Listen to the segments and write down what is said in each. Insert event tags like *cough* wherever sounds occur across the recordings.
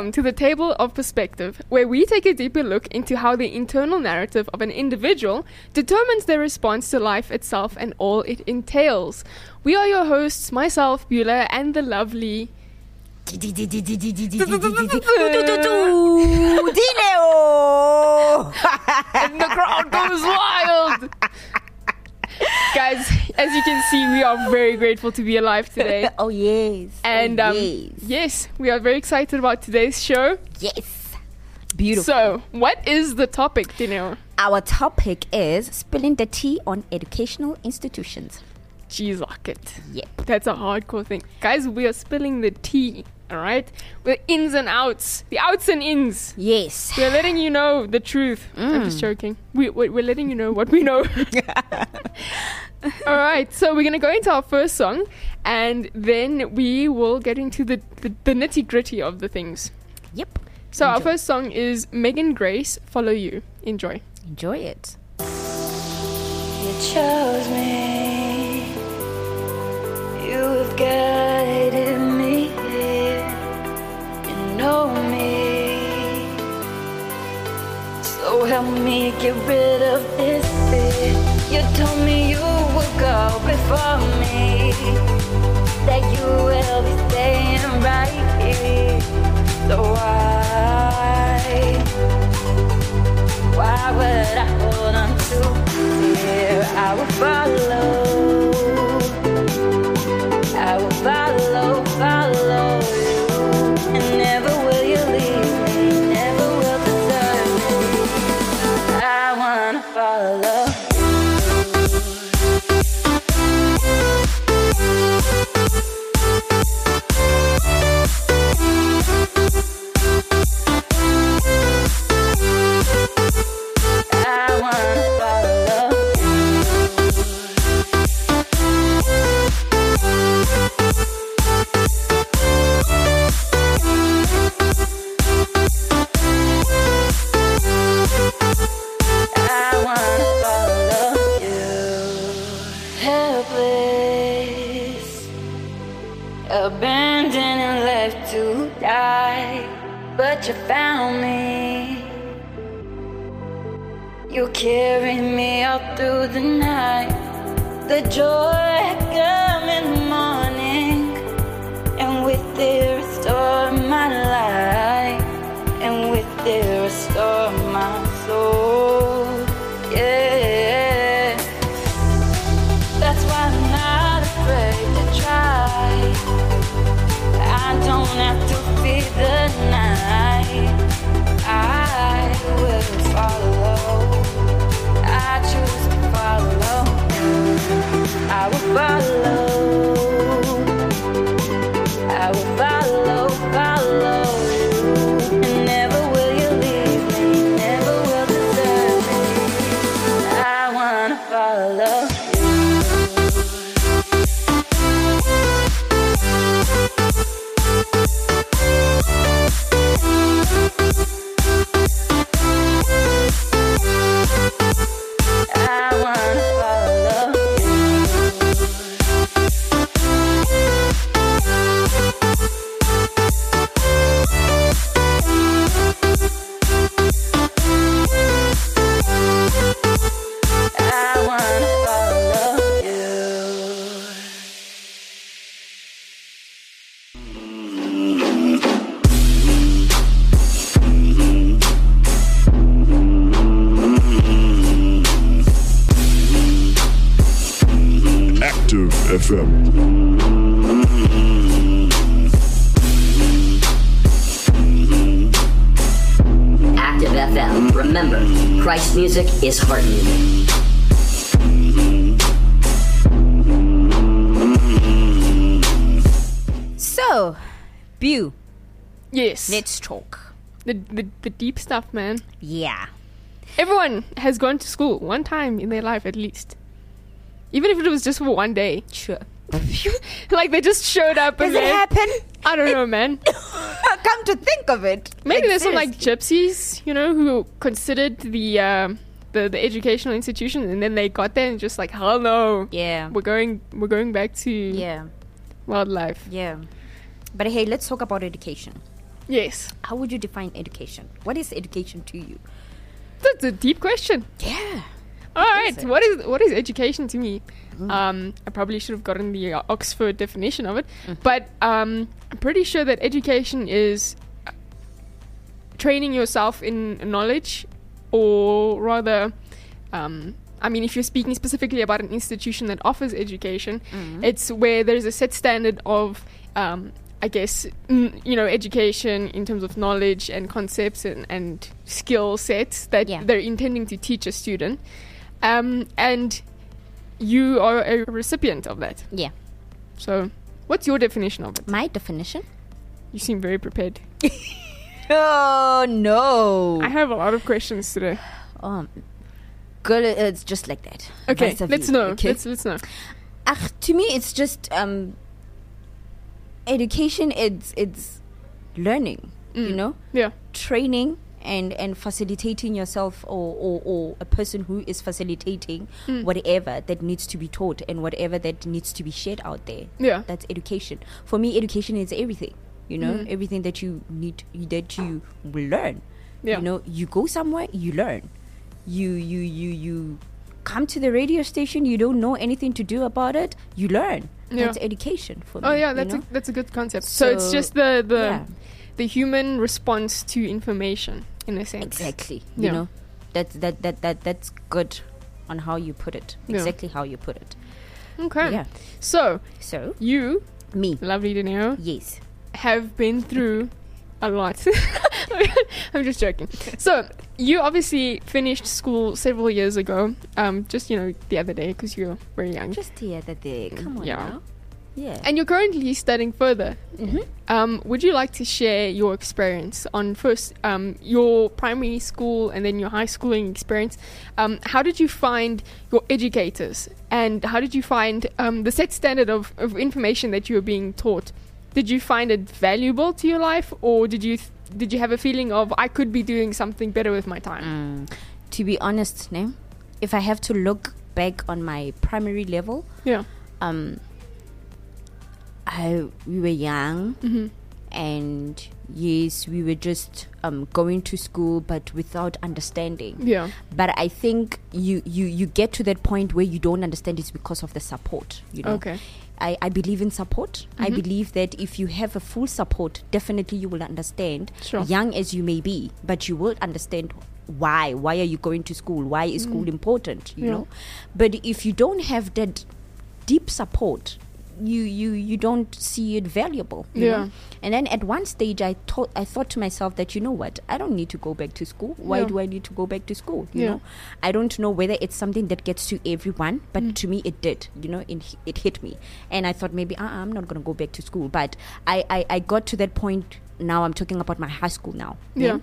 welcome to the Table of Perspective, where we take a deeper look into how the internal narrative of an individual determines their response to life itself and all it entails. We are your hosts, myself, Beulah, and the lovely. And the crowd goes wild! Guys, as you can see, we are very grateful to be alive today. *laughs* oh yes. And oh, um, yes. yes, we are very excited about today's show. yes. Beautiful. So, what is the topic, Dineo? Our topic is spilling the tea on educational institutions. Jeez, lock it. Yep. That's a hardcore thing. Guys, we are spilling the tea, alright? We're ins and outs, the outs and ins. Yes. We're letting you know the truth. I'm just joking. We, we, we're letting you know what we know. *laughs* *laughs* *laughs* alright, so we're going to go into our first song and then we will get into the, the, the nitty gritty of the things. Yep. So, our first song is Megan Grace, Follow You. Enjoy. Enjoy it. You chose me. You've guided me. You know me. So help me get rid of this fear. You told me you would go before me. That you will be staying right here. So why? Why would I hold on to fear? I will follow. Through the night. The joy the, the, the deep stuff, man. Yeah. Everyone has gone to school one time in their life at least. Even if it was just for one day. Sure. *laughs* like they just showed up Does and it happen? I don't know, man. *laughs* Come to think of it. Maybe there's some like gypsies, you know, who considered the um the, the educational institution, and then they got there and just like, hello. Yeah. we're going we're going back to Yeah. wildlife. Yeah. But hey, let's talk about education. Yes, How would you define education? What is education to you? that's a deep question. Yeah. All right, so. what is what is education to me? Um, I probably should have gotten the uh, Oxford definition of it, but um, I'm pretty sure that education is uh, training yourself in knowledge, or rather, um, I mean, if you're speaking specifically about an institution that offers education, it's where there's a set standard of, um, I guess, you know, education in terms of knowledge and concepts and, and skill sets that Yeah. they're intending to teach a student. Um, and you are a recipient of that. Yeah. So, what's your definition of it? My definition? You seem very prepared. *laughs* Oh no. I have a lot of questions today. um, girl, it's just like that. Okay, let's know. Okay. Let's let's know. Ach, to me, it's just um, education. It's it's learning. You Mm. know, Yeah. training and and facilitating yourself or or, or a person who is facilitating Mm. whatever that needs to be taught and whatever that needs to be shared out there. Yeah. That's education. For me, education is everything. You know, Mhm. everything that you need that you will learn. Yeah. You know, you go somewhere, you learn. You you you you come to the radio station, you don't know anything to do about it, you learn. Yeah. That's education for Oh me. yeah, you that's know? a that's a good concept. So, it's just the the yeah. the human response to information in a sense. exactly. You Yeah. know, that's that that that that's good on how you put it. Exactly how you put it. Okay. Yeah. So So you, me, lovely Dineo, yes. have been through a lot. *laughs* I'm just joking. So you obviously finished school several years ago. Um, just you know the other day because you're very young, Just the other day. Come on Yeah. now. Yeah. and you're currently studying further. Mhm. Um, would you like to share your experience on first um, your primary school and then your high schooling experience? Um, how did you find your educators, and how did you find um, the set standard of, of information that you were being taught? Did you find it valuable to your life, or did you th- did you have a feeling of I could be doing something better with my time? Mm, to be honest, ne, if I have to look back on my primary level, Yeah. um, I we were young hmm and yes, we were just um, going to school, but without understanding. Yeah. But I think you you you get to that point where you don't understand it's because of the support. You know, Okay. I, I believe in support. I Mhm. believe that if you have a full support, definitely you will understand. Sure. Young as you may be, but you will understand why. Why are you going to school? Why is school important? You Mm. Yeah. know. But if you don't have that deep support, you you you don't see it valuable. you Yeah. know? And then at one stage, I thought I thought to myself that you know what, I don't need to go back to school. Why Yeah. do I need to go back to school? You Yeah. know, I don't know whether it's something that gets to everyone, but Mm. to me it did. You know, it, it hit me, and I thought maybe uh, I'm not gonna go back to school. But I, I I got to that point. Now I'm talking about my high school now. Yeah.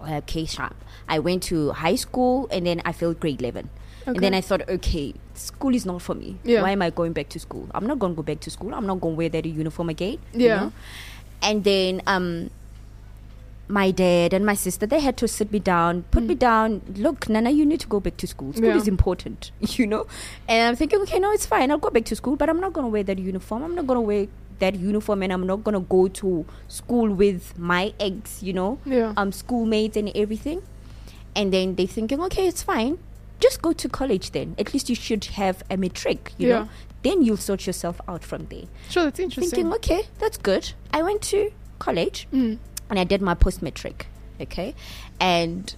Okay, sharp. I went to high school and then I failed grade 11. And then I thought, okay, school is not for me. Yeah. Why am I going back to school? I'm not going to go back to school. I'm not going to wear that uniform again. you Yeah. know? And then um, my dad and my sister, they had to sit me down, put me down. Look, Nana, you need to go back to school. School Mm. Yeah. is important, *laughs* you know? And I'm thinking, okay, no, it's fine. I'll go back to school, but I'm not going to wear that uniform. I'm not going to wear that uniform and I'm not going to go to school with my ex, you know? Yeah. um, schoolmates and everything. And then they thinking, okay, it's fine. Just go to college then. At least you should have a matric, you Yeah. know. Then you'll sort yourself out from there. Sure, that's interesting. Thinking, okay, that's good. I went to college Mm. and I did my post matric, Okay. And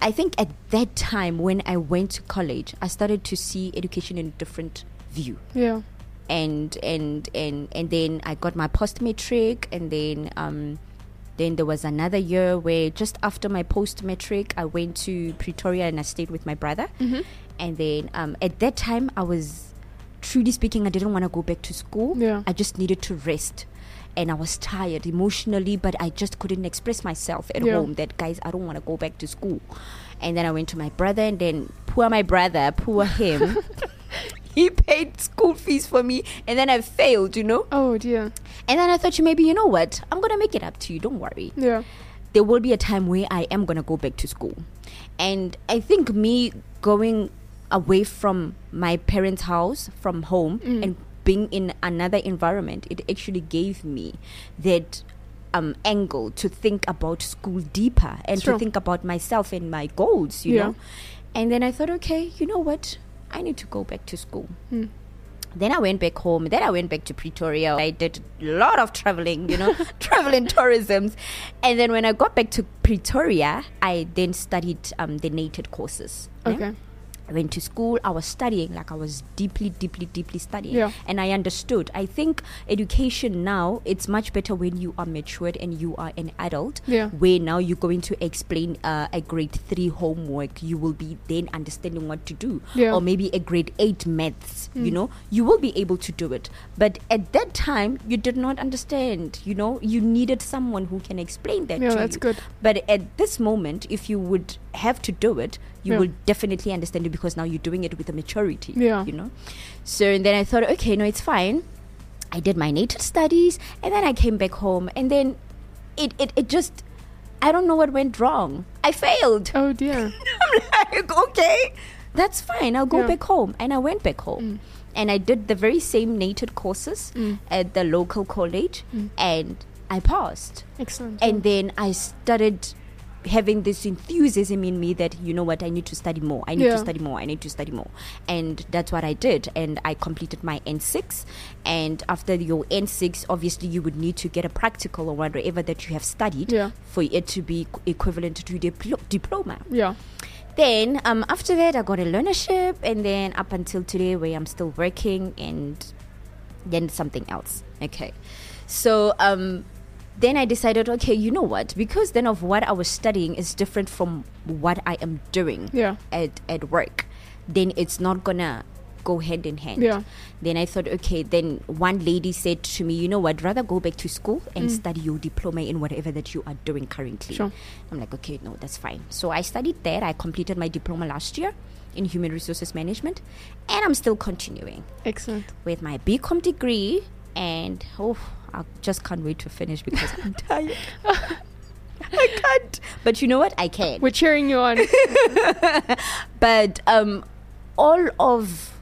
I think at that time when I went to college, I started to see education in a different view Yeah. and and and and then I got my post matric and then um, then there was another year where just after my post matric, I went to Pretoria and I stayed with my brother, Mhm. and then um, at that time I was truly speaking, I didn't want to go back to school. Yeah. I just needed to rest. And I was tired emotionally, but I just couldn't express myself at Yeah. home that, guys, I don't want to go back to school. And then I went to my brother, and then poor my brother, poor him. *laughs* he paid school fees for me, and then I failed, you know. Oh dear. And then I thought, you maybe you know what? I'm gonna make it up to you. Don't worry. Yeah. There will be a time where I am gonna go back to school, and I think me going away from my parents' house, from home, Mm. and being in another environment, it actually gave me that um, angle to think about school deeper and Sure. to think about myself and my goals, you Yeah. know. And then I thought, okay, you know what? I need to go back to school. Mm. Then I went back home. Then I went back to Pretoria. I did a lot of traveling, you know, *laughs* traveling tourisms. And then when I got back to Pretoria, I then studied um, the NATED courses. yeah. I went to school, I was studying, like I was deeply, deeply, deeply studying. Yeah. And I understood. I think education now, it's much better when you are matured and you are an adult. Yeah. Where now you're going to explain uh, a grade three homework, you will be then understanding what to do. Yeah. Or maybe a grade eight maths, you Mm. know, you will be able to do it. But at that time, you did not understand, you know, you needed someone who can explain that Yeah, to that's you. good. But at this moment, if you would have to do it, you will definitely understand it because now you're doing it with a maturity. Yeah. You know? So and then I thought, okay, no, it's fine. I did my NATED studies and then I came back home and then it, it, it just I don't know what went wrong. I failed. Oh dear. *laughs* I'm like, okay, that's fine. I'll go Yeah. back home. And I went back home. And I did the very same NATED courses Mm. at the local college Mm. and I passed Excellent. and then I started having this enthusiasm in me that you know what I need to study more I need Yeah. to study more I need to study more and that's what I did and I completed my N6 and after your N6 obviously you would need to get a practical or whatever that you have studied Yeah. for it to be equivalent to diplo- diploma yeah. then um, after that I got a learnership and then up until today where I'm still working and then something else okay so um, then I decided okay you know what because then of what I was studying is different from what I am doing Yeah. at, at work then it's not gonna go hand in hand Yeah. then I thought okay then one lady said to me you know what rather go back to school and Mm. study your diploma in whatever that you are doing currently Sure. I'm like, okay, no, that's fine. So I studied there. I completed my diploma last year in human resources management, and I'm still continuing Excellent. with my BCom degree. And oh, I just can't wait to finish because I'm *laughs* tired. I can't. But you know what? I can. We're cheering you on. *laughs* But um, all of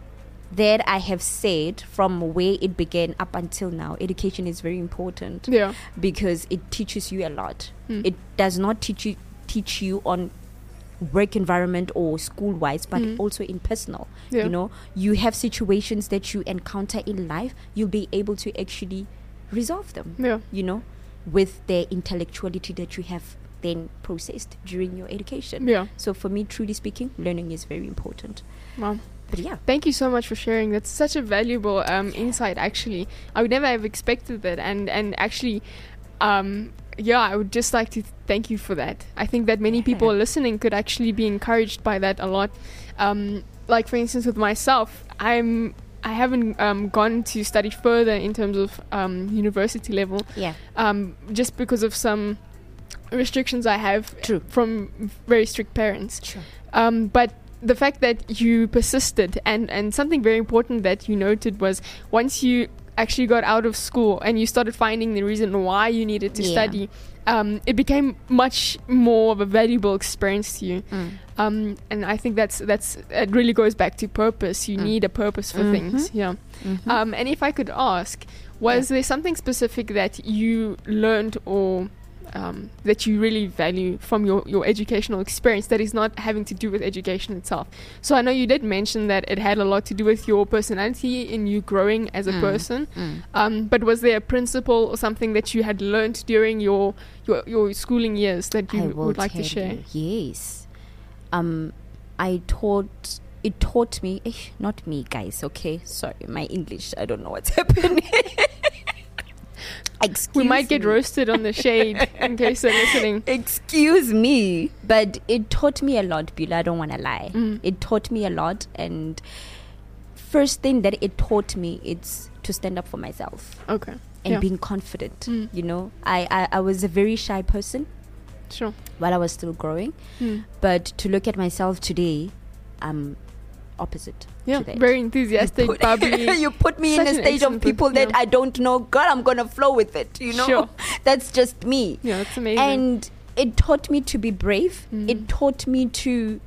that I have said from where it began up until now, education is very important yeah. because it teaches you a lot. Mm. It does not teach you teach you on work environment or school wise, but Mm. also in personal. Yeah. You know, you have situations that you encounter in life, you'll be able to actually resolve them. Yeah. You know, with the intellectuality that you have then processed during your education. Yeah. So for me, truly speaking, learning is very important. Wow. But yeah. Thank you so much for sharing. That's such a valuable um, insight. Actually, I would never have expected that, and and actually, um, yeah, I would just like to thank you for that. I think that many people listening could actually be encouraged by that a lot. Um, like for instance, with myself, I'm I haven't um, gone to study further in terms of um, university level, Yeah. um, just because of some restrictions I have True. from very strict parents. Sure. Um, but the fact that you persisted and, and something very important that you noted was once you actually got out of school and you started finding the reason why you needed to Yeah. study, um, it became much more of a valuable experience to you. Mm. Um, and I think that's that's it really goes back to purpose. You Mm. need a purpose for Mhm. things. Yeah. Mhm. Um, and if I could ask, was there something specific that you learned or um, that you really value from your, your educational experience that is not having to do with education itself? So I know you did mention that it had a lot to do with your personality in you growing as a Mm. person. Mm. Um, but was there a principle or something that you had learned during your your, your schooling years that you would like to share? you, Yes. Um, I taught. It taught me. Eh, not me, guys. Okay, sorry, my English. I don't know what's *laughs* happening. Excuse We might get me. roasted on the *laughs* shade in case they're listening. Excuse me, but it taught me a lot, Bill. I don't want to lie. Mm. It taught me a lot, and first thing that it taught me is to stand up for myself Okay. and Yeah. being confident. Mm. You know, I, I I was a very shy person Sure. while I was still growing. Mm. But to look at myself today, I'm opposite Yeah, very enthusiastic, put, bubbly. *laughs* you put me Such in a stage of people that yeah. I don't know. God, I'm gonna flow with it. You know, Sure. *laughs* that's just me. yeah, it's amazing. And it taught me to be brave. Mm. It taught me to.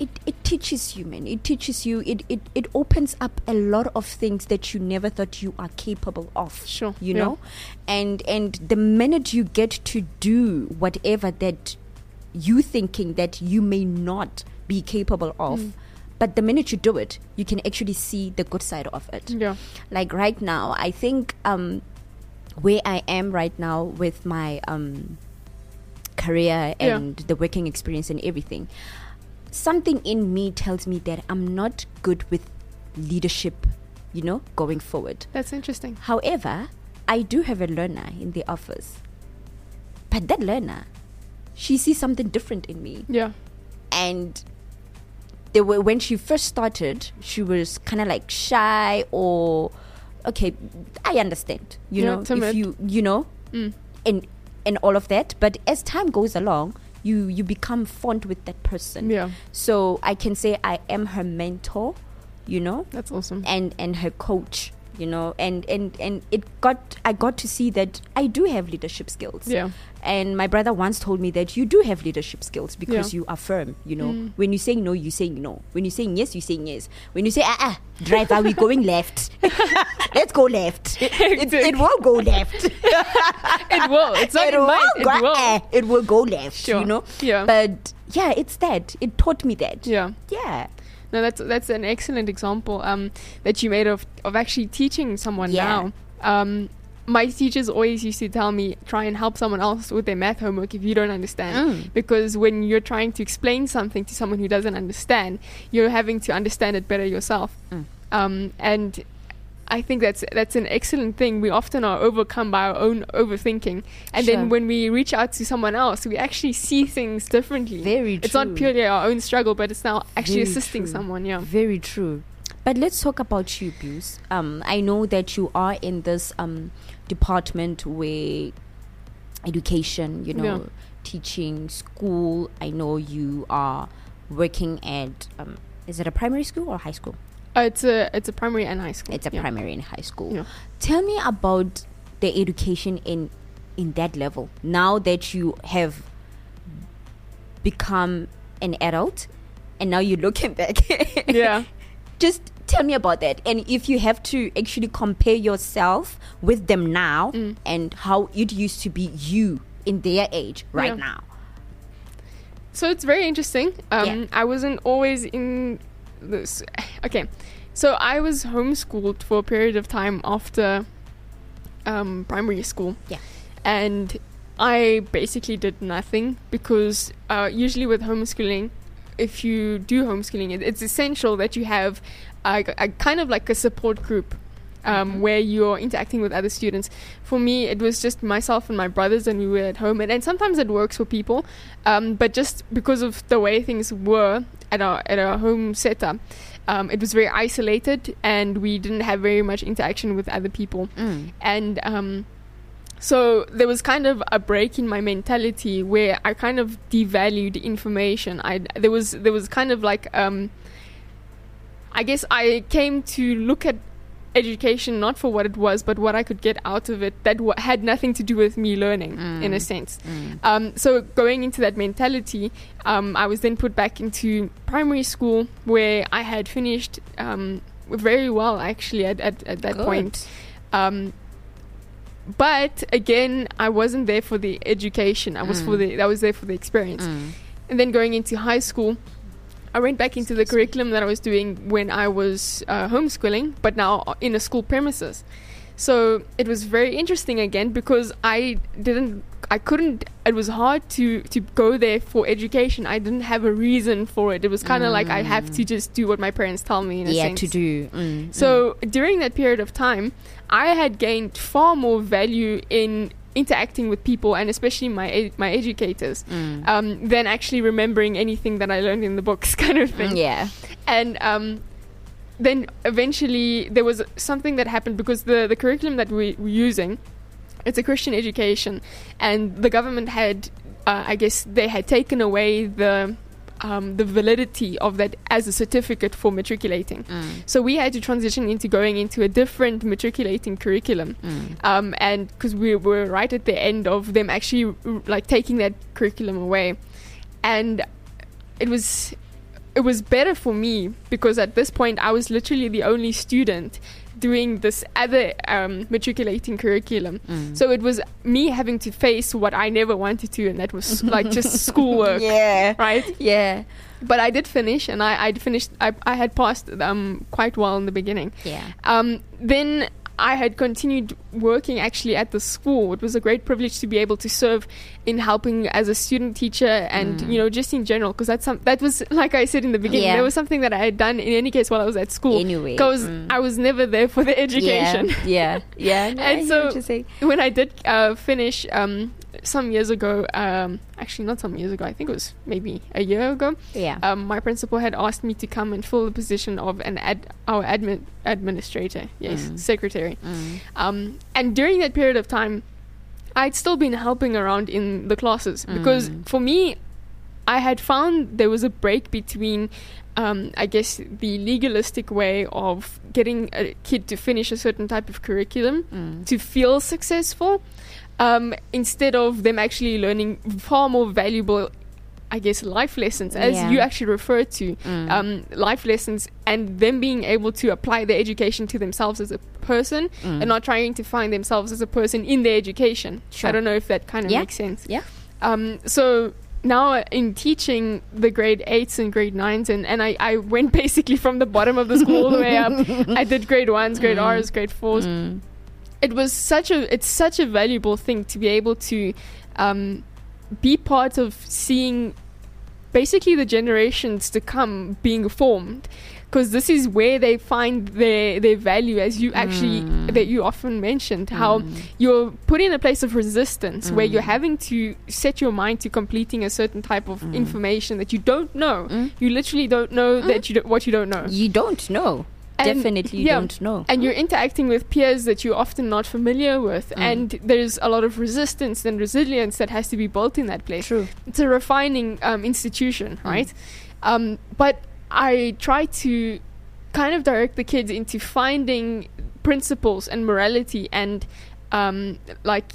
It, it teaches you, man. It teaches you. It, it, it opens up a lot of things that you never thought you are capable of. Sure, You yeah. know, and and the minute you get to do whatever that you thinking that you may not be capable of, Mm. But the minute you do it, you can actually see the good side of it. Yeah, like right now i think um where i am right now with my um career Yeah. and the working experience and everything something in me tells me that i'm not good with leadership you know going forward. That's interesting. however i do have a learner in the office. But that learner she sees something different in me. Yeah, and there were when she first started she was kind of like shy or okay i understand you Yeah, know timid. if you you know Mm. and and all of that but as time goes along you you become fond with that person yeah, so i can say i am her mentor you know that's awesome. and and her coach you know and and and it got i got to see that i do have leadership skills Yeah, and my brother once told me that you do have leadership skills because Yeah. you are firm, you know. Mm. When you say no, you say no. When you say yes, you say yes. When you say ah ah, driver, are we going left. *laughs* Let's go left. *laughs* It, it will go left. *laughs* it will. It's not it will mind. It go, will. eh, it will go left. Sure. You know. Yeah. But yeah, it's that. It taught me that. Yeah. Yeah. No, that's that's an excellent example um, that you made of of actually teaching someone Yeah. now. Um, my teachers always used to tell me try and help someone else with their math homework if you don't understand Mm. because when you're trying to explain something to someone who doesn't understand you're having to understand it better yourself Mm. um, and I think that's that's an excellent thing. We often are overcome by our own overthinking, and Sure. then when we reach out to someone else, we actually see things differently. Very true. It's not purely our own struggle, but it's now actually Very assisting true. someone. Yeah. Very true. But let's talk about you, Buse. Um, I know that you are in this um, department where education, you know, Yeah. teaching, school. I know you are working at, um, is it a primary school or high school? Uh, it's a it's a primary and high school. It's a yeah. primary and high school. Yeah. Tell me about the education in in that level. Now that you have become an adult, and now you're looking *laughs* back. Yeah. Just tell me about that and if you have to actually compare yourself with them now Mm. and how it used to be you in their age right Yeah. now So it's very interesting. Um, Yeah. I wasn't always in this. Okay, so I was homeschooled for a period of time after um, primary school. Yeah. and I basically did nothing because uh, usually with homeschooling, if you do homeschooling, it, it's essential that you have a, a kind of like a support group. Um, where you're interacting with other students. For me, it was just myself and my brothers, and we were at home. And, and sometimes it works for people, um, but just because of the way things were at our at our home setup, um, it was very isolated, and we didn't have very much interaction with other people and um, so there was kind of a break in my mentality where I kind of devalued information. I there was there was kind of like um, I guess I came to look at education not for what it was, but what I could get out of it that w- had nothing to do with me learning, in a sense. Um, so going into that mentality, um, I was then put back into primary school where I had finished um, very well actually at, at, at that Good. point. But again, I wasn't there for the education. I was for the I was there for the experience. And then going into high school, I went back into the curriculum that I was doing when I was uh, homeschooling, but now in a school premises. So it was very interesting again because I didn't, I couldn't. It was hard to to go there for education. I didn't have a reason for it. It was kind of like I have to just do what my parents tell me. In a yeah sense. to do mm, So during that period of time, I had gained far more value in interacting with people and especially my ed- my educators mm, um, than actually remembering anything that I learned in the books, *laughs* kind of thing. mm, yeah And um, then eventually there was something that happened because the the curriculum that we were using, it's a Christian education, and the government had, uh, I guess, they had taken away the um, the validity of that as a certificate for matriculating. Mm. So we had to transition into going into a different matriculating curriculum, Mm. um, and because we were right at the end of them actually r- like taking that curriculum away, and it was it was better for me because at this point I was literally the only student doing this other um, matriculating curriculum. Mm. So it was me having to face what I never wanted to, and that was like just *laughs* schoolwork, Yeah. right? Yeah. But I did finish, and I I'd finished. I I had passed um quite well in the beginning. Yeah. Um, then I had continued working actually at the school. It was a great privilege to be able to serve in helping as a student teacher and Mm. you know just in general because that's some that was like I said in the beginning Yeah. there was something that I had done in any case while I was at school Anyway. because Mm. I was never there for the *laughs* education. Yeah. Yeah. yeah. No, *laughs* And so- what you're saying. when I did uh, finish um, some years ago, um, actually not some years ago, I think it was maybe a year ago. Yeah. Um, my principal had asked me to come and fill the position of an ad, our admin administrator, yes, Mm. secretary. Mm. Um, and during that period of time, I'd still been helping around in the classes because Mm. for me, I had found there was a break between, um, I guess, the legalistic way of getting a kid to finish a certain type of curriculum Mm. to feel successful um, instead of them actually learning far more valuable I guess life lessons as Yeah. you actually refer to Mm. um, life lessons and them being able to apply their education to themselves as a person Mm. and not trying to find themselves as a person in their education. Sure. I don't know if that kind of Yeah. makes sense. Yeah. Um, so now in teaching the grade eights and grade nines, and, and I, I went *laughs* basically from the bottom of the school all the way up. *laughs* I did grade ones, grade Mm. R's, grade fours. Mm. It was such a it's such a valuable thing to be able to um, be part of seeing basically the generations to come being formed because this is where they find their their value as you actually Mm. that you often mentioned how Mm. you're put in a place of resistance where you're Mm. having to set your mind to completing a certain type of Mm. information that you don't know Mm. you literally don't know Mm. that you don't, what you don't know You don't know. And- Definitely yeah. don't know. and you're interacting with peers that you're often not familiar with Mm. and there's a lot of resistance and resilience that has to be built in that place True. it's a refining um, institution Mm. right um, but i try to kind of direct the kids into finding principles and morality and um, like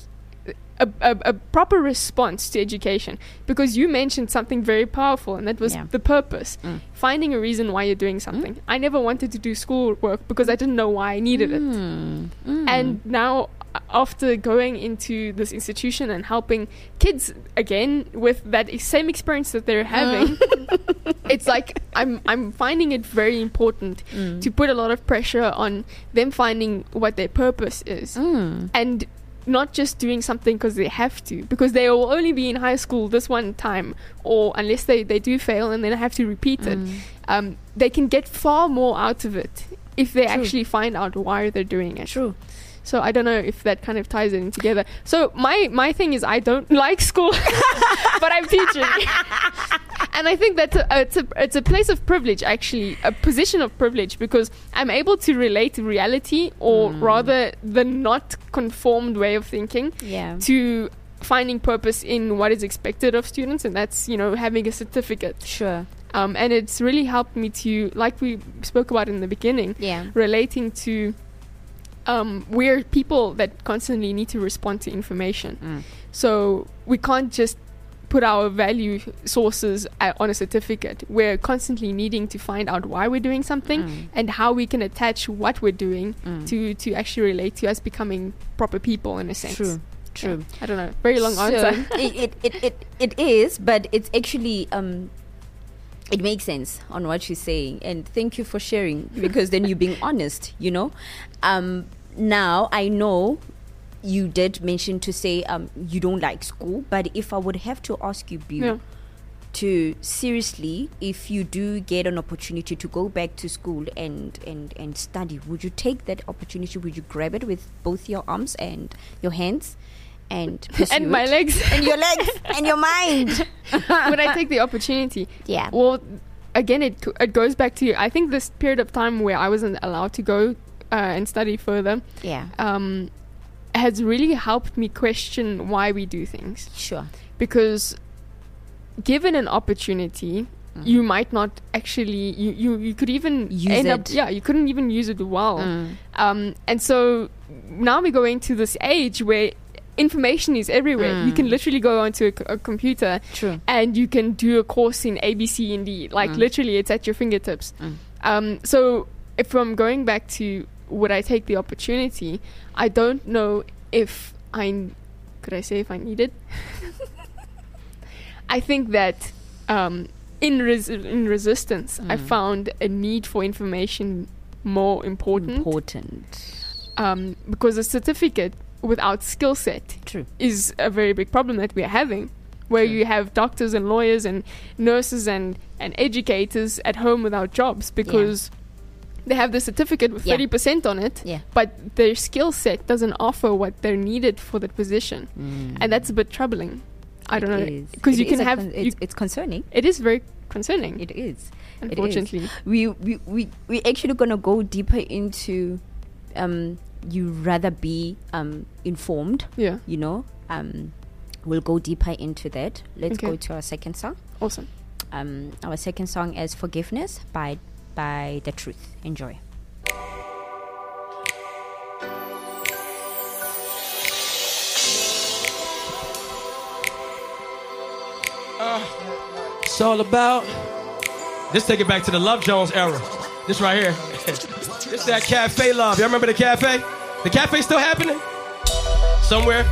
a, a, a proper response to education because you mentioned something very powerful and that was Yeah. the purpose Mm. finding a reason why you're doing something i never wanted to do schoolwork because i didn't know why i needed it Mm. Mm. and now uh, after going into this institution and helping kids again with that same experience that they're having *laughs* it's like i'm i'm finding it very important Mm. to put a lot of pressure on them finding what their purpose is Mm. and not just doing something because they have to because they will only be in high school this one time or unless they, they do fail and then have to repeat it Mm. um, they can get far more out of it if they True. actually find out why they're doing it True. So I don't know if that kind of ties it in together. So my my thing is I don't *laughs* like school, *laughs* but I'm teaching, *laughs* and I think that's a, it's a it's a place of privilege actually, a position of privilege because I'm able to relate reality or Mm. rather the not conformed way of thinking Yeah. to finding purpose in what is expected of students, and that's you know having a certificate. Sure. Um, and it's really helped me to, like we spoke about in the beginning, Yeah. relating to um, we're people that constantly need to respond to information. Mm. So we can't just put our value sources uh, on a certificate. We're constantly needing to find out why we're doing something Mm. and how we can attach what we're doing Mm. to, to actually relate to us becoming proper people in a sense. True. True. Yeah. I don't know. Very long So, answer. it, it, it, it, it is, but it's actually um, it makes sense on what you're saying, and thank you for sharing because then you're being honest. You know, um, now I know you did mention to say um, you don't like school, but if I would have to ask you, Bill, Yeah. to seriously, if you do get an opportunity to go back to school and, and, and study, would you take that opportunity? Would you grab it with both your arms and your hands and *laughs* And my it? legs. *laughs* and your legs and your mind? *laughs* Would I take the opportunity? Yeah. Well, again, it it goes back to I think this period of time where I wasn't allowed to go uh, and study further Yeah. um, has really helped me question why we do things. Sure. Because given an opportunity, you might not actually you you, you could even Use end up it. yeah you couldn't even use it well Mm. um, and so now we're going to this age where information is everywhere you can literally go onto a computer True. and you can do a course in ABC and D. Like Mm. literally, it's at your fingertips. Mm. Um, so if I'm going back to would I take the opportunity, I don't know if I could I say if I need it. *laughs* I think that um, in res- in resistance, I Mm. found a need for information more important, Important. um, because a certificate without skill set True. is a very big problem that we're having where True. you have doctors and lawyers and nurses and, and educators at home without jobs because they have the certificate with Yeah. 30% on it Yeah. but their skill set doesn't offer what they're needed for that position Mm. and that's a bit troubling i don't know because you can have con- you, it's, it's concerning. it is very concerning It is. unfortunately We we we we actually gonna go deeper into um you rather be um informed, yeah you know. Um we'll go deeper into that. Let's Okay. go to our second song. awesome Um our second song is Forgiveness by by The Truth. Enjoy. It's all about. Let's take it back to the Love Jones era. This right here. *laughs* this that cafe love. Y'all remember the cafe? The cafe still happening? Somewhere?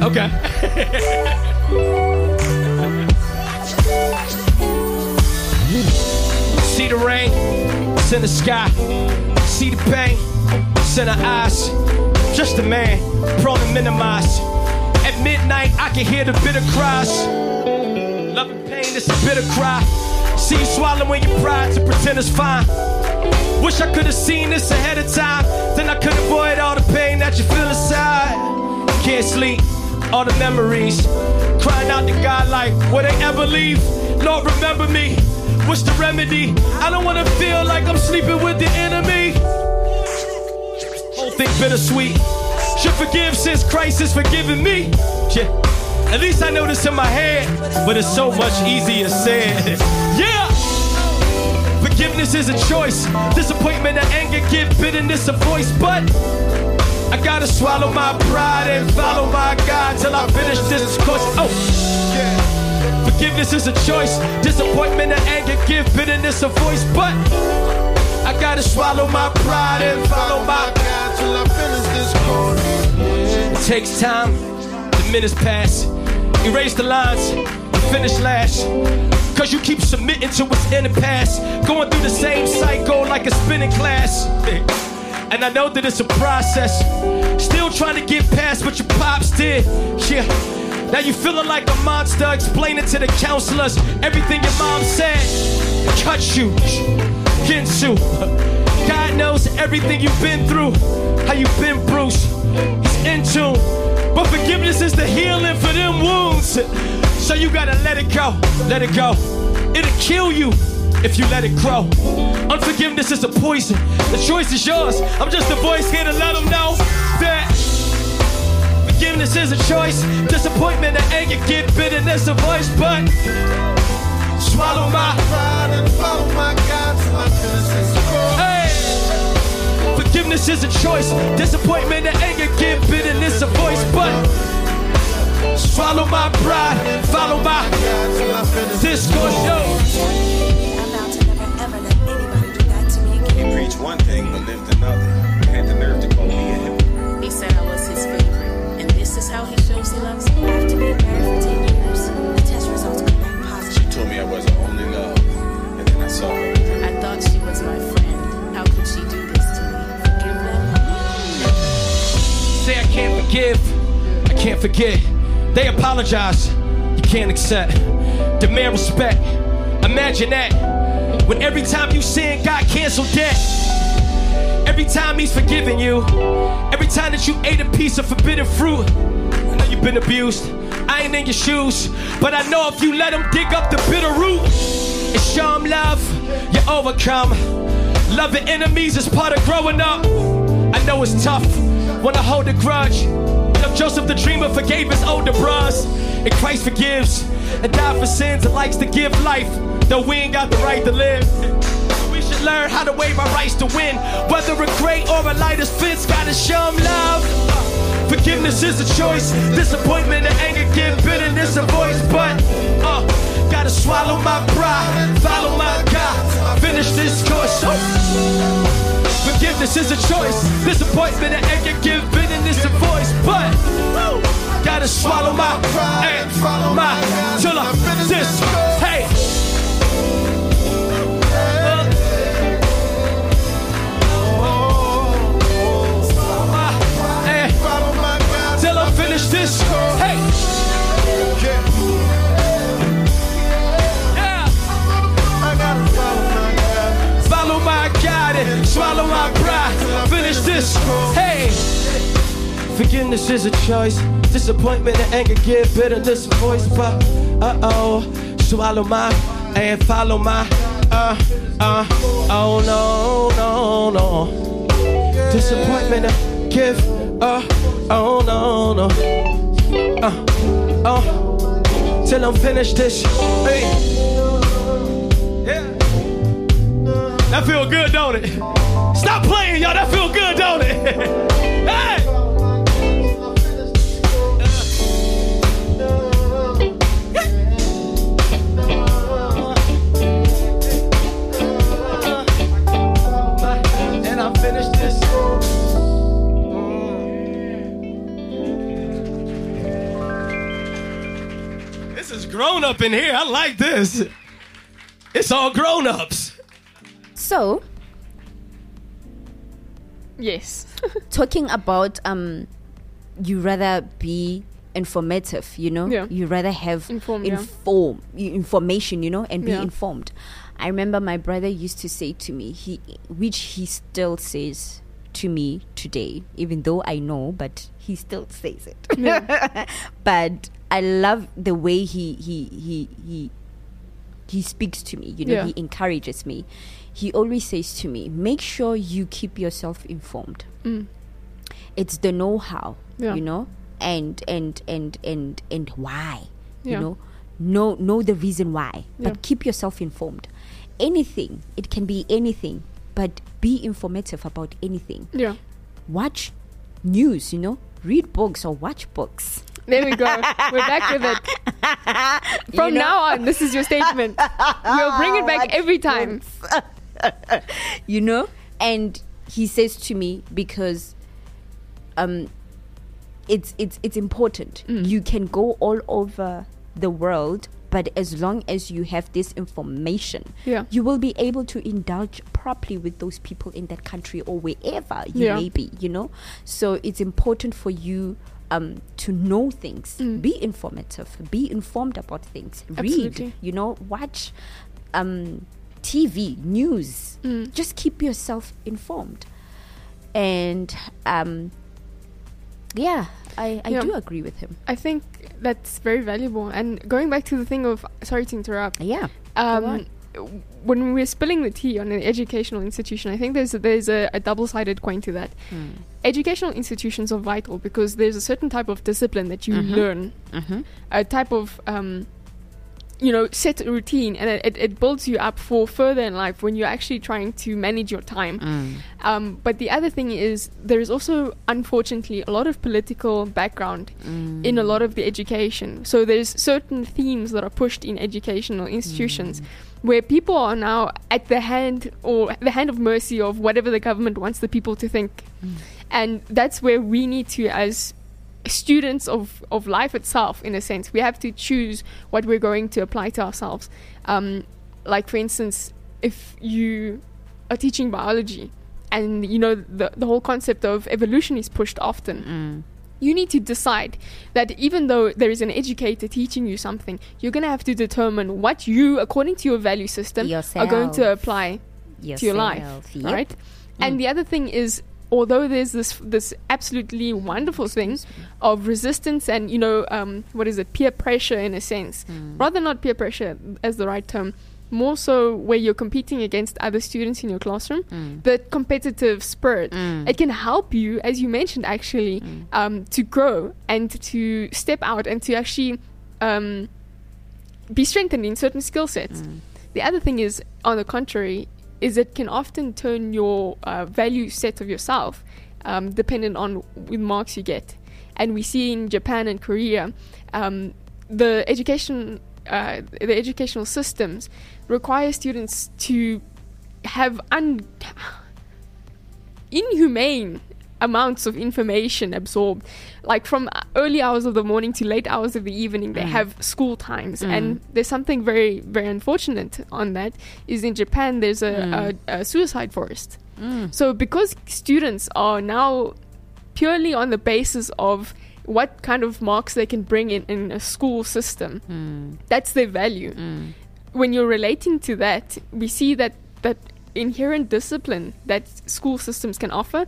Okay. *laughs* the rain, it's in the sky. See the pain, it's in her eyes. Just a man, prone to minimize. At midnight, I can hear the bitter cries. Love and pain, it's a bitter cry. See you swallowing your pride to pretend it's fine. Wish I could have seen this ahead of time. Then I could avoid all the pain that you feel inside. Can't sleep, all the memories. Crying out to God like, will they ever leave? Lord, remember me. What's the remedy? I don't wanna feel like I'm sleeping with the enemy. Whole thing bittersweet. Should forgive since Christ has forgiven me. Yeah. At least I know this in my head, but it's so much easier said. *laughs* Yeah. Forgiveness is a choice. Disappointment and anger give bitterness a voice, but I gotta swallow my pride and follow my God till I finish this course. Oh. Forgiveness is a choice. Disappointment and anger give bitterness a voice, but I gotta swallow my pride and follow my God till I finish this. It takes time. The minutes pass. Erase the lines. Finish last. Cause you keep submitting to what's in the past. Going through the same cycle like a spinning class. *laughs* And I know that it's a process. Still trying to get past what your pops did. Yeah. Now you feeling like a monster, explaining to the counselors everything your mom said. Cut you, Ginsu. God knows everything you've been through, how you've been bruised. He's in tune. But forgiveness is the healing for them wounds. So you gotta let it go, let it go. It'll kill you if you let it grow. Unforgiveness is a poison. The choice is yours. I'm just a voice here to let them know that forgiveness is a choice. Disappointment and anger give bitterness a voice, but swallow my pride and follow my God till I finish this course. Hey, forgiveness is a choice. Disappointment and anger give bitterness a voice, but swallow my pride and follow my God till I finish this course. Yo. He preached one thing but lived another. Had the nerve to call me how he shows he loves me. Married for 10 years, the test results come back positive. She told me I was her only love, and then I saw her. I thought she was my friend. How could she do this to me? Forgive them? Say I can't forgive, I can't forget. They apologize, you can't accept. Demand respect. Imagine that. When every time you sin, God canceled debt. Every time He's forgiven you. Every time that you ate a piece of forbidden fruit. Been abused. I ain't in your shoes. But I know if you let Him dig up the bitter root and show Him love, you overcome. Loving enemies is part of growing up. I know it's tough. when I hold a grudge. of Joseph the dreamer forgave his older bros. And Christ forgives and died for sins and likes to give life, though we ain't got the right to live. We should learn how to waive our rights to win. Whether a great or a lighter fits, gotta show 'em love. Forgiveness is a choice. Disappointment and anger give bitterness a voice, but uh, gotta swallow my pride, follow my God, finish this course. Oh. Forgiveness is a choice. Disappointment and anger give bitterness a voice, but woo, gotta swallow my pride, follow my till I this. Hey. Finish this. Hey. Yeah. Gotta follow my God and swallow my pride. Finish this. Hey. Forgiveness is a choice. Disappointment and anger give bitterness a voice. But uh oh, swallow my and follow my uh uh oh no no no. Disappointment and give uh oh no no. Uh oh till I'm finished this. Hey. Yeah. That feel good, don't it? Stop playing, y'all. That feel good, don't it? *laughs* hey! Grown up in here. I like this. It's all grown ups. So, Yes. *laughs* talking about um, you rather be informative, you know, Yeah. you rather have Informed, inform y- information, you know, and be Yeah. informed. I remember my brother used to say to me, he which he still says to me today, even though I know, but he still says it. *laughs* but I love the way he he he he he speaks to me. You know, Yeah. he encourages me. He always says to me, "Make sure you keep yourself informed." Mm. It's the know-how, Yeah. you know, and and and and and why, Yeah. you know, know know the reason why, but keep yourself informed. Anything, it can be anything, but be informative about anything. Yeah. Watch news, you know, read books or watch books. There we go. We're back with it. *laughs* From know? now on, this is your statement. We'll bring it back every *laughs* time. *laughs* you know and he says to me because um it's it's it's important Mm. you can go all over the world but as long as you have this information Yeah. you will be able to indulge properly with those people in that country or wherever you Yeah. may be you know so it's important for you um, to know things Mm. be informative be informed about things Absolutely. read you know watch um, tv news Mm. just keep yourself informed and um, yeah i, I do agree with him I think that's very valuable. And going back to the thing of, sorry to interrupt. yeah Um, when we're spilling the tea on an educational institution, I think there's a, there's a, a double-sided coin to that. Educational institutions are vital because there's a certain type of discipline that you Mhm. learn, mm-hmm. a type of um, you know set routine, and it, it, it builds you up for further in life when you're actually trying to manage your time. Mm. Um, but the other thing is, there is also, unfortunately, a lot of political background Mm. in a lot of the education. So there's certain themes that are pushed in educational institutions Mm. Where people are now at the hand or the hand of mercy of whatever the government wants the people to think. Mm. And that's where we need to, as students of, of life itself, in a sense, we have to choose what we're going to apply to ourselves. Um, like, for instance, if you are teaching biology and you know the, the whole concept of evolution is pushed often Mm. You need to decide that even though there is an educator teaching you something, you're going to have to determine what you, according to your value system, are going to Yourself. apply to your life, yep. right? And the other thing is, although there's this this absolutely wonderful thing of resistance and you know um, what is it, peer pressure in a sense, Mm. rather not peer pressure as the right term, more so where you're competing against other students in your classroom, Mm. the competitive spirit, it can help you, as you mentioned, actually, Mm. um, to grow and to step out and to actually um, be strengthened in certain skill sets. Mm. The other thing is, on the contrary, is it can often turn your uh, value set of yourself um, dependent on with marks you get. And we see in Japan and Korea, um, the education, uh, the educational systems require students to have un- inhumane amounts of information absorbed. Like from early hours of the morning to late hours of the evening, they Mm. have school times. Mm. And there's something very, very unfortunate on that is in Japan, there's a, Mm. a, a suicide forest. Mm. So because students are now purely on the basis of what kind of marks they can bring in in a school system, Mm. that's their value. Mm. When you're relating to that, we see that that inherent discipline that school systems can offer,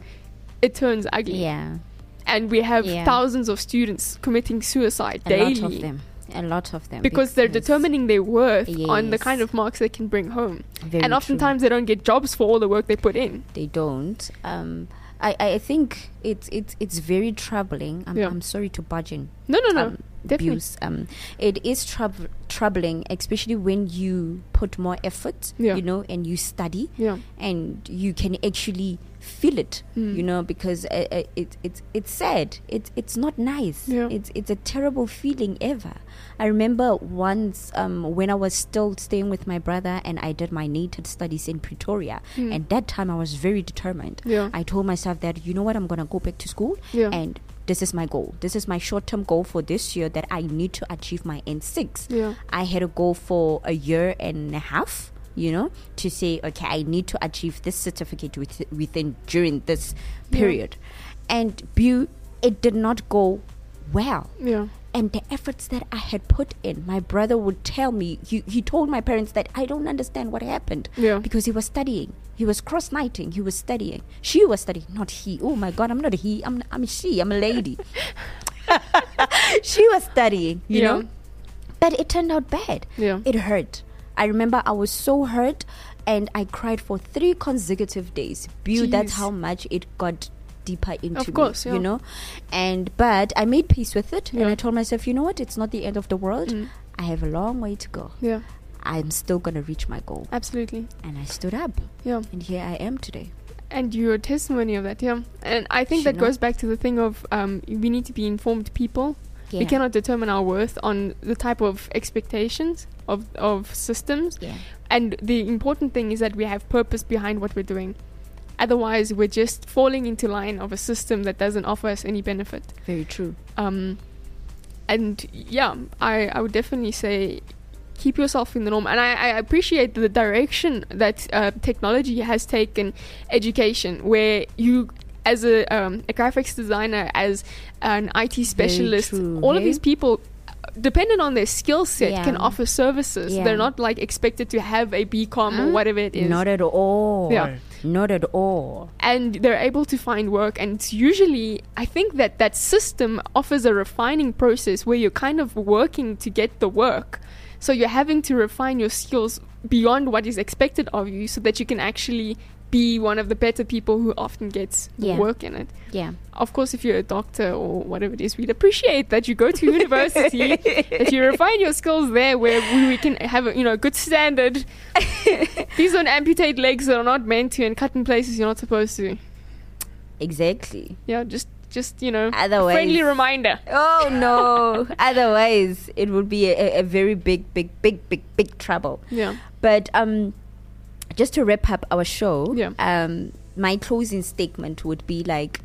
it turns ugly. Yeah. And we have Yeah. thousands of students committing suicide A daily lot of them. A lot of them. because they're determining their worth on the kind of marks they can bring home. Very and true. oftentimes they don't get jobs for all the work they put in. they don't. Um, I, I think it's it's it's very troubling. I'm, Yeah. I'm sorry to budge in. No, no, no. um, definitely. abuse. Um, it is troub- troubling, especially when you put more effort, Yeah. you know, and you study, Yeah. and you can actually feel it, Mm. you know, because uh, uh, it, it's it's sad. It's it's not nice. Yeah. It's it's a terrible feeling ever. I remember once um, when I was still staying with my brother and I did my NATED studies in Pretoria, Mm. and that time I was very determined. Yeah. I told myself that you know what, I'm gonna go back to school Yeah. and this is my goal. This is my short term goal for this year that I need to achieve my N6. Yeah. I had a goal for a year and a half, you know, to say, okay, I need to achieve this certificate with, within during this Yeah. period. And bu- it did not go well. Yeah. And the efforts that I had put in, my brother would tell me, he, he told my parents that I don't understand what happened Yeah. because he was studying. He was cross nighting. He was studying. She was studying, not he. Oh my God, I'm not a he. I'm I'm a she. I'm a lady. *laughs* she was studying, you Yeah. know. But it turned out bad. Yeah. It hurt. I remember I was so hurt, and I cried for three consecutive days. Beau, that's how much it got deeper into of course, me, yeah. you know. And but I made peace with it, and I told myself, you know what? It's not the end of the world. Mm. I have a long way to go. Yeah. I'm still gonna reach my goal. Absolutely. And I stood up, Yeah. and here I am today. And you're a testimony of that, yeah. And I think You that know? goes back to the thing of um, we need to be informed people. We cannot determine our worth on the type of expectations of, of systems. Yeah. And the important thing is that we have purpose behind what we're doing. Otherwise, we're just falling into line of a system that doesn't offer us any benefit. Very true. Um, and yeah, I, I would definitely say keep yourself in the norm. And I, I appreciate the direction that uh, technology has taken education, where you, as a, um, a graphics designer, as an IT specialist, true, all of these people. Depending on their skill set, can offer services. Yeah. They're not like expected to have a BCom or whatever it is Not at all. Yeah. Not at all. and they're able to find work and it's usually i think that that system offers a refining process where you're kind of working to get the work so you're having to refine your skills beyond what is expected of you so that you can actually be one of the better people who often gets Yeah. work in it Yeah. of course if you're a doctor or whatever it is we'd appreciate that you go to *laughs* university that you refine your skills there where we, we can have a you know good standard *laughs* these don't amputate legs that are not meant to and cut in places you're not supposed to Exactly. yeah just just you know a Otherwise, friendly reminder Oh no! *laughs* Otherwise, it would be a, a very big, big, big, big, big trouble. yeah But um, just to wrap up our show, Yeah. um, my closing statement would be like,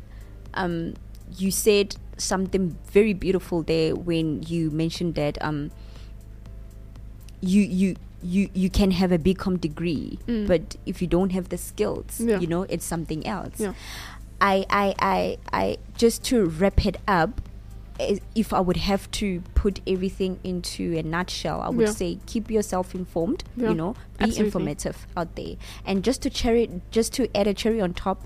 um, you said something very beautiful there when you mentioned that um, you you. You, you can have a BCom degree, Mm. but if you don't have the skills, Yeah. you know, it's something else. Yeah. I, I, I, I, just to wrap it up, if I would have to put everything into a nutshell, I would Yeah. say keep yourself informed. Yeah, You know, be absolutely. informative out there, and just to cherry, just to add a cherry on top,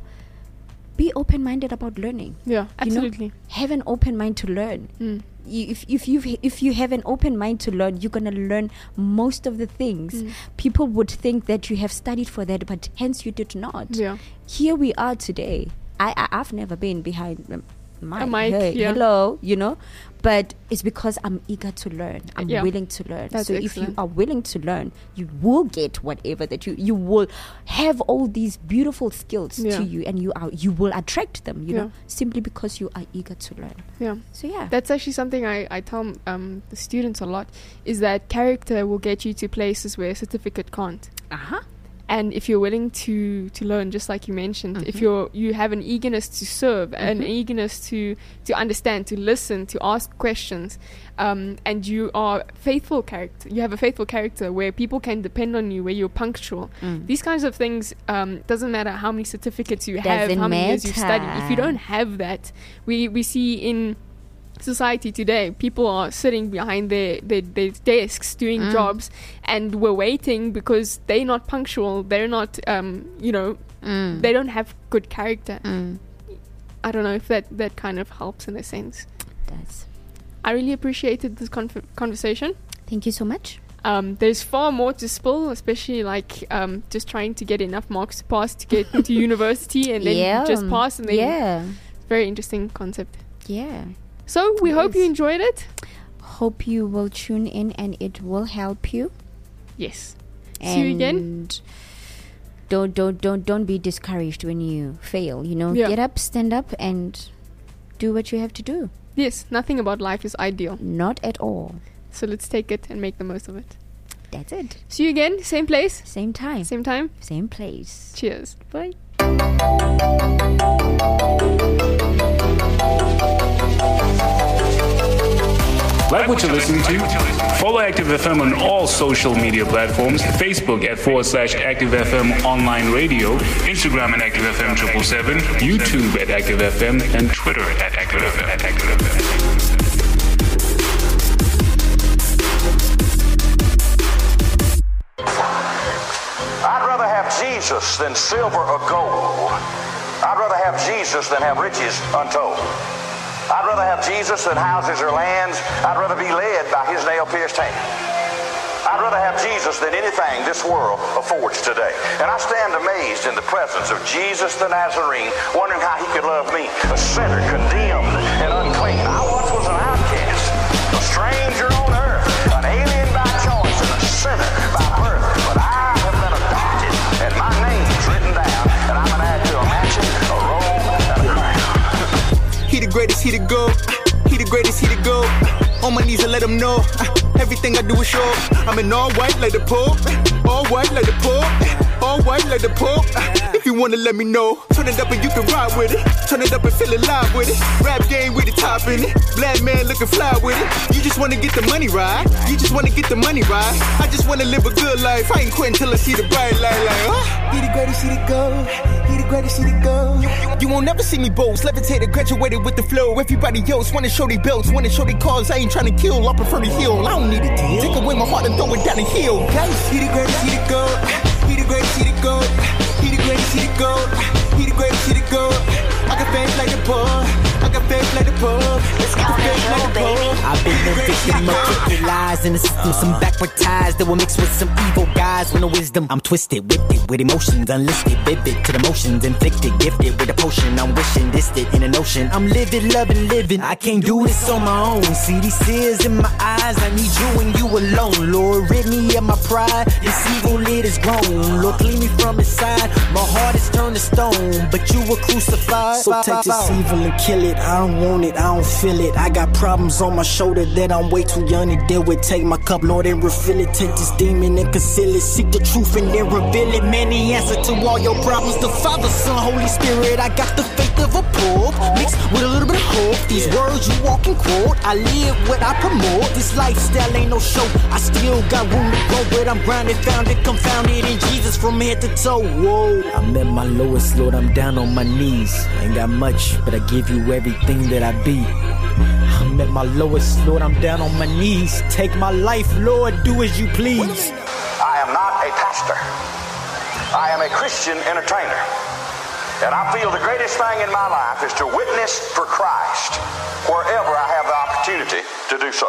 be open minded about learning. Yeah, You know, absolutely. have an open mind to learn. Mm. You, if if you if you have an open mind to learn, you're gonna learn most of the things. Mm. People would think that you have studied for that, but hence you did not. Yeah. Here we are today. I, I I've never been behind um, my mic, hey, yeah. hello, you know, but it's because I'm eager to learn. I'm Yeah. willing to learn. That's so if you are willing to learn, you will get whatever that you you will have all these beautiful skills Yeah. to you, and you are you will attract them. You know, simply because you are eager to learn. Yeah. So yeah, That's actually something I, I tell um, the students a lot is that character will get you to places where a certificate can't. uh huh. And if you're willing to, to learn, just like you mentioned, if Mhm. you're you have an eagerness to serve, an Mhm. eagerness to to understand, to listen, to ask questions, um, and you are faithful character, you have a faithful character where people can depend on you, where you're punctual. Mm. These kinds of things um, doesn't matter how many certificates you have, Doesn't how many years you've studied. If you don't have that, we we see in society today people are sitting behind their, their, their desks doing Mm. jobs and we're waiting because they're not punctual they're not um, you know Mm. they don't have good character Mm. i don't know if that that kind of helps in a sense That's. i really appreciated this conf- conversation Thank you so much. um, there's far more to spill, especially like um, just trying to get enough marks to pass to get into *laughs* university and then yeah. just pass and then yeah. very interesting concept. Yeah. So we It hope you enjoyed it. Hope you will tune in and it will help you. Yes. See you again. Don't don't don't don't be discouraged when you fail. You know, Yeah. get up, stand up, and do what you have to do. Yes, nothing about life is ideal. Not at all. So let's take it and make the most of it. That's it. See you again, same place, Same time, same time. same place. Cheers. Bye. Like what you're listening to? Follow Active FM on all social media platforms Facebook at forward slash Active FM Online Radio, Instagram at Active FM 777, YouTube at Active FM, and Twitter at Active FM. At Active FM. I'd rather have Jesus than silver or gold. I'd rather have Jesus than have riches untold. I'd rather have Jesus than houses or lands. I'd rather be led by his nail pierced hand. I'd rather have Jesus than anything this world affords today. And I stand amazed in the presence of Jesus the Nazarene, wondering how he could love me, a sinner condemned greatest, he the go. He the greatest, he the go. On my knees, I let him know. uh, Everything I do is show. I'm in all white like the Pope. All white like the Pope. All white like the Pope. If you wanna let me know, turn it up and you can ride with it. Turn it up and feel alive with it. Rap game with the top in it. Black man looking fly with it. You just wanna get the money right. You just wanna get the money right. I just wanna live a good life. I ain't quitting till I see the bright light. Like, huh? He the greatest, he the GOAT. He the greatest, he the GOAT. You won't never see me boast. Levitated, graduated with the flow. Everybody else wanna show they belts, wanna show they cars. I ain't trying to kill, I prefer to heal. I don't need a deal. Take away my heart and throw it down the hill. Guys, he the greatest, he the GOAT. He the greatest, he the GOAT. He the greatest, he the GOAT. He the greatest, he the GOAT. I got fans like like the poor. I got fans like the poor. I've been a victim of crooked lies in the system, some backward ties that were mixed with some evil guys. With no wisdom, I'm twisted, whipped it with emotions, unlisted, vivid to the motions, inflicted, gifted with a potion. I'm wishing, distant in an ocean. I'm living, loving, living. I can't do this on my own. See these tears in my eyes. I need you and you alone. Lord, rid me of my pride. This evil lid is grown. Lord, clean me from inside. My heart is turned to stone, but you were crucified. So take this evil and kill it. I don't want it, I don't feel it. I got problems on my shoulder that I'm way too young to deal with. Take my cup, Lord, and refill it. Take this demon and conceal it. Seek the truth and then reveal it. Man, the answer to all your problems. The Father, Son, Holy Spirit. I got the faith of a pope mixed with a little bit of hope. These words you walk and quote. I live what I promote. This lifestyle ain't no show. I still got room to grow, but I'm grounded, founded, confounded in Jesus from head to toe. Whoa. I'm at my lowest, Lord. I'm down on my knees. I ain't got much, but I give you everything that I be. I'm at my lowest, Lord. I'm down on my knees. Take my life, Lord. Do as you please. I am not a pastor. I am a Christian entertainer. And I feel the greatest thing in my life is to witness for Christ wherever I have the opportunity to do so.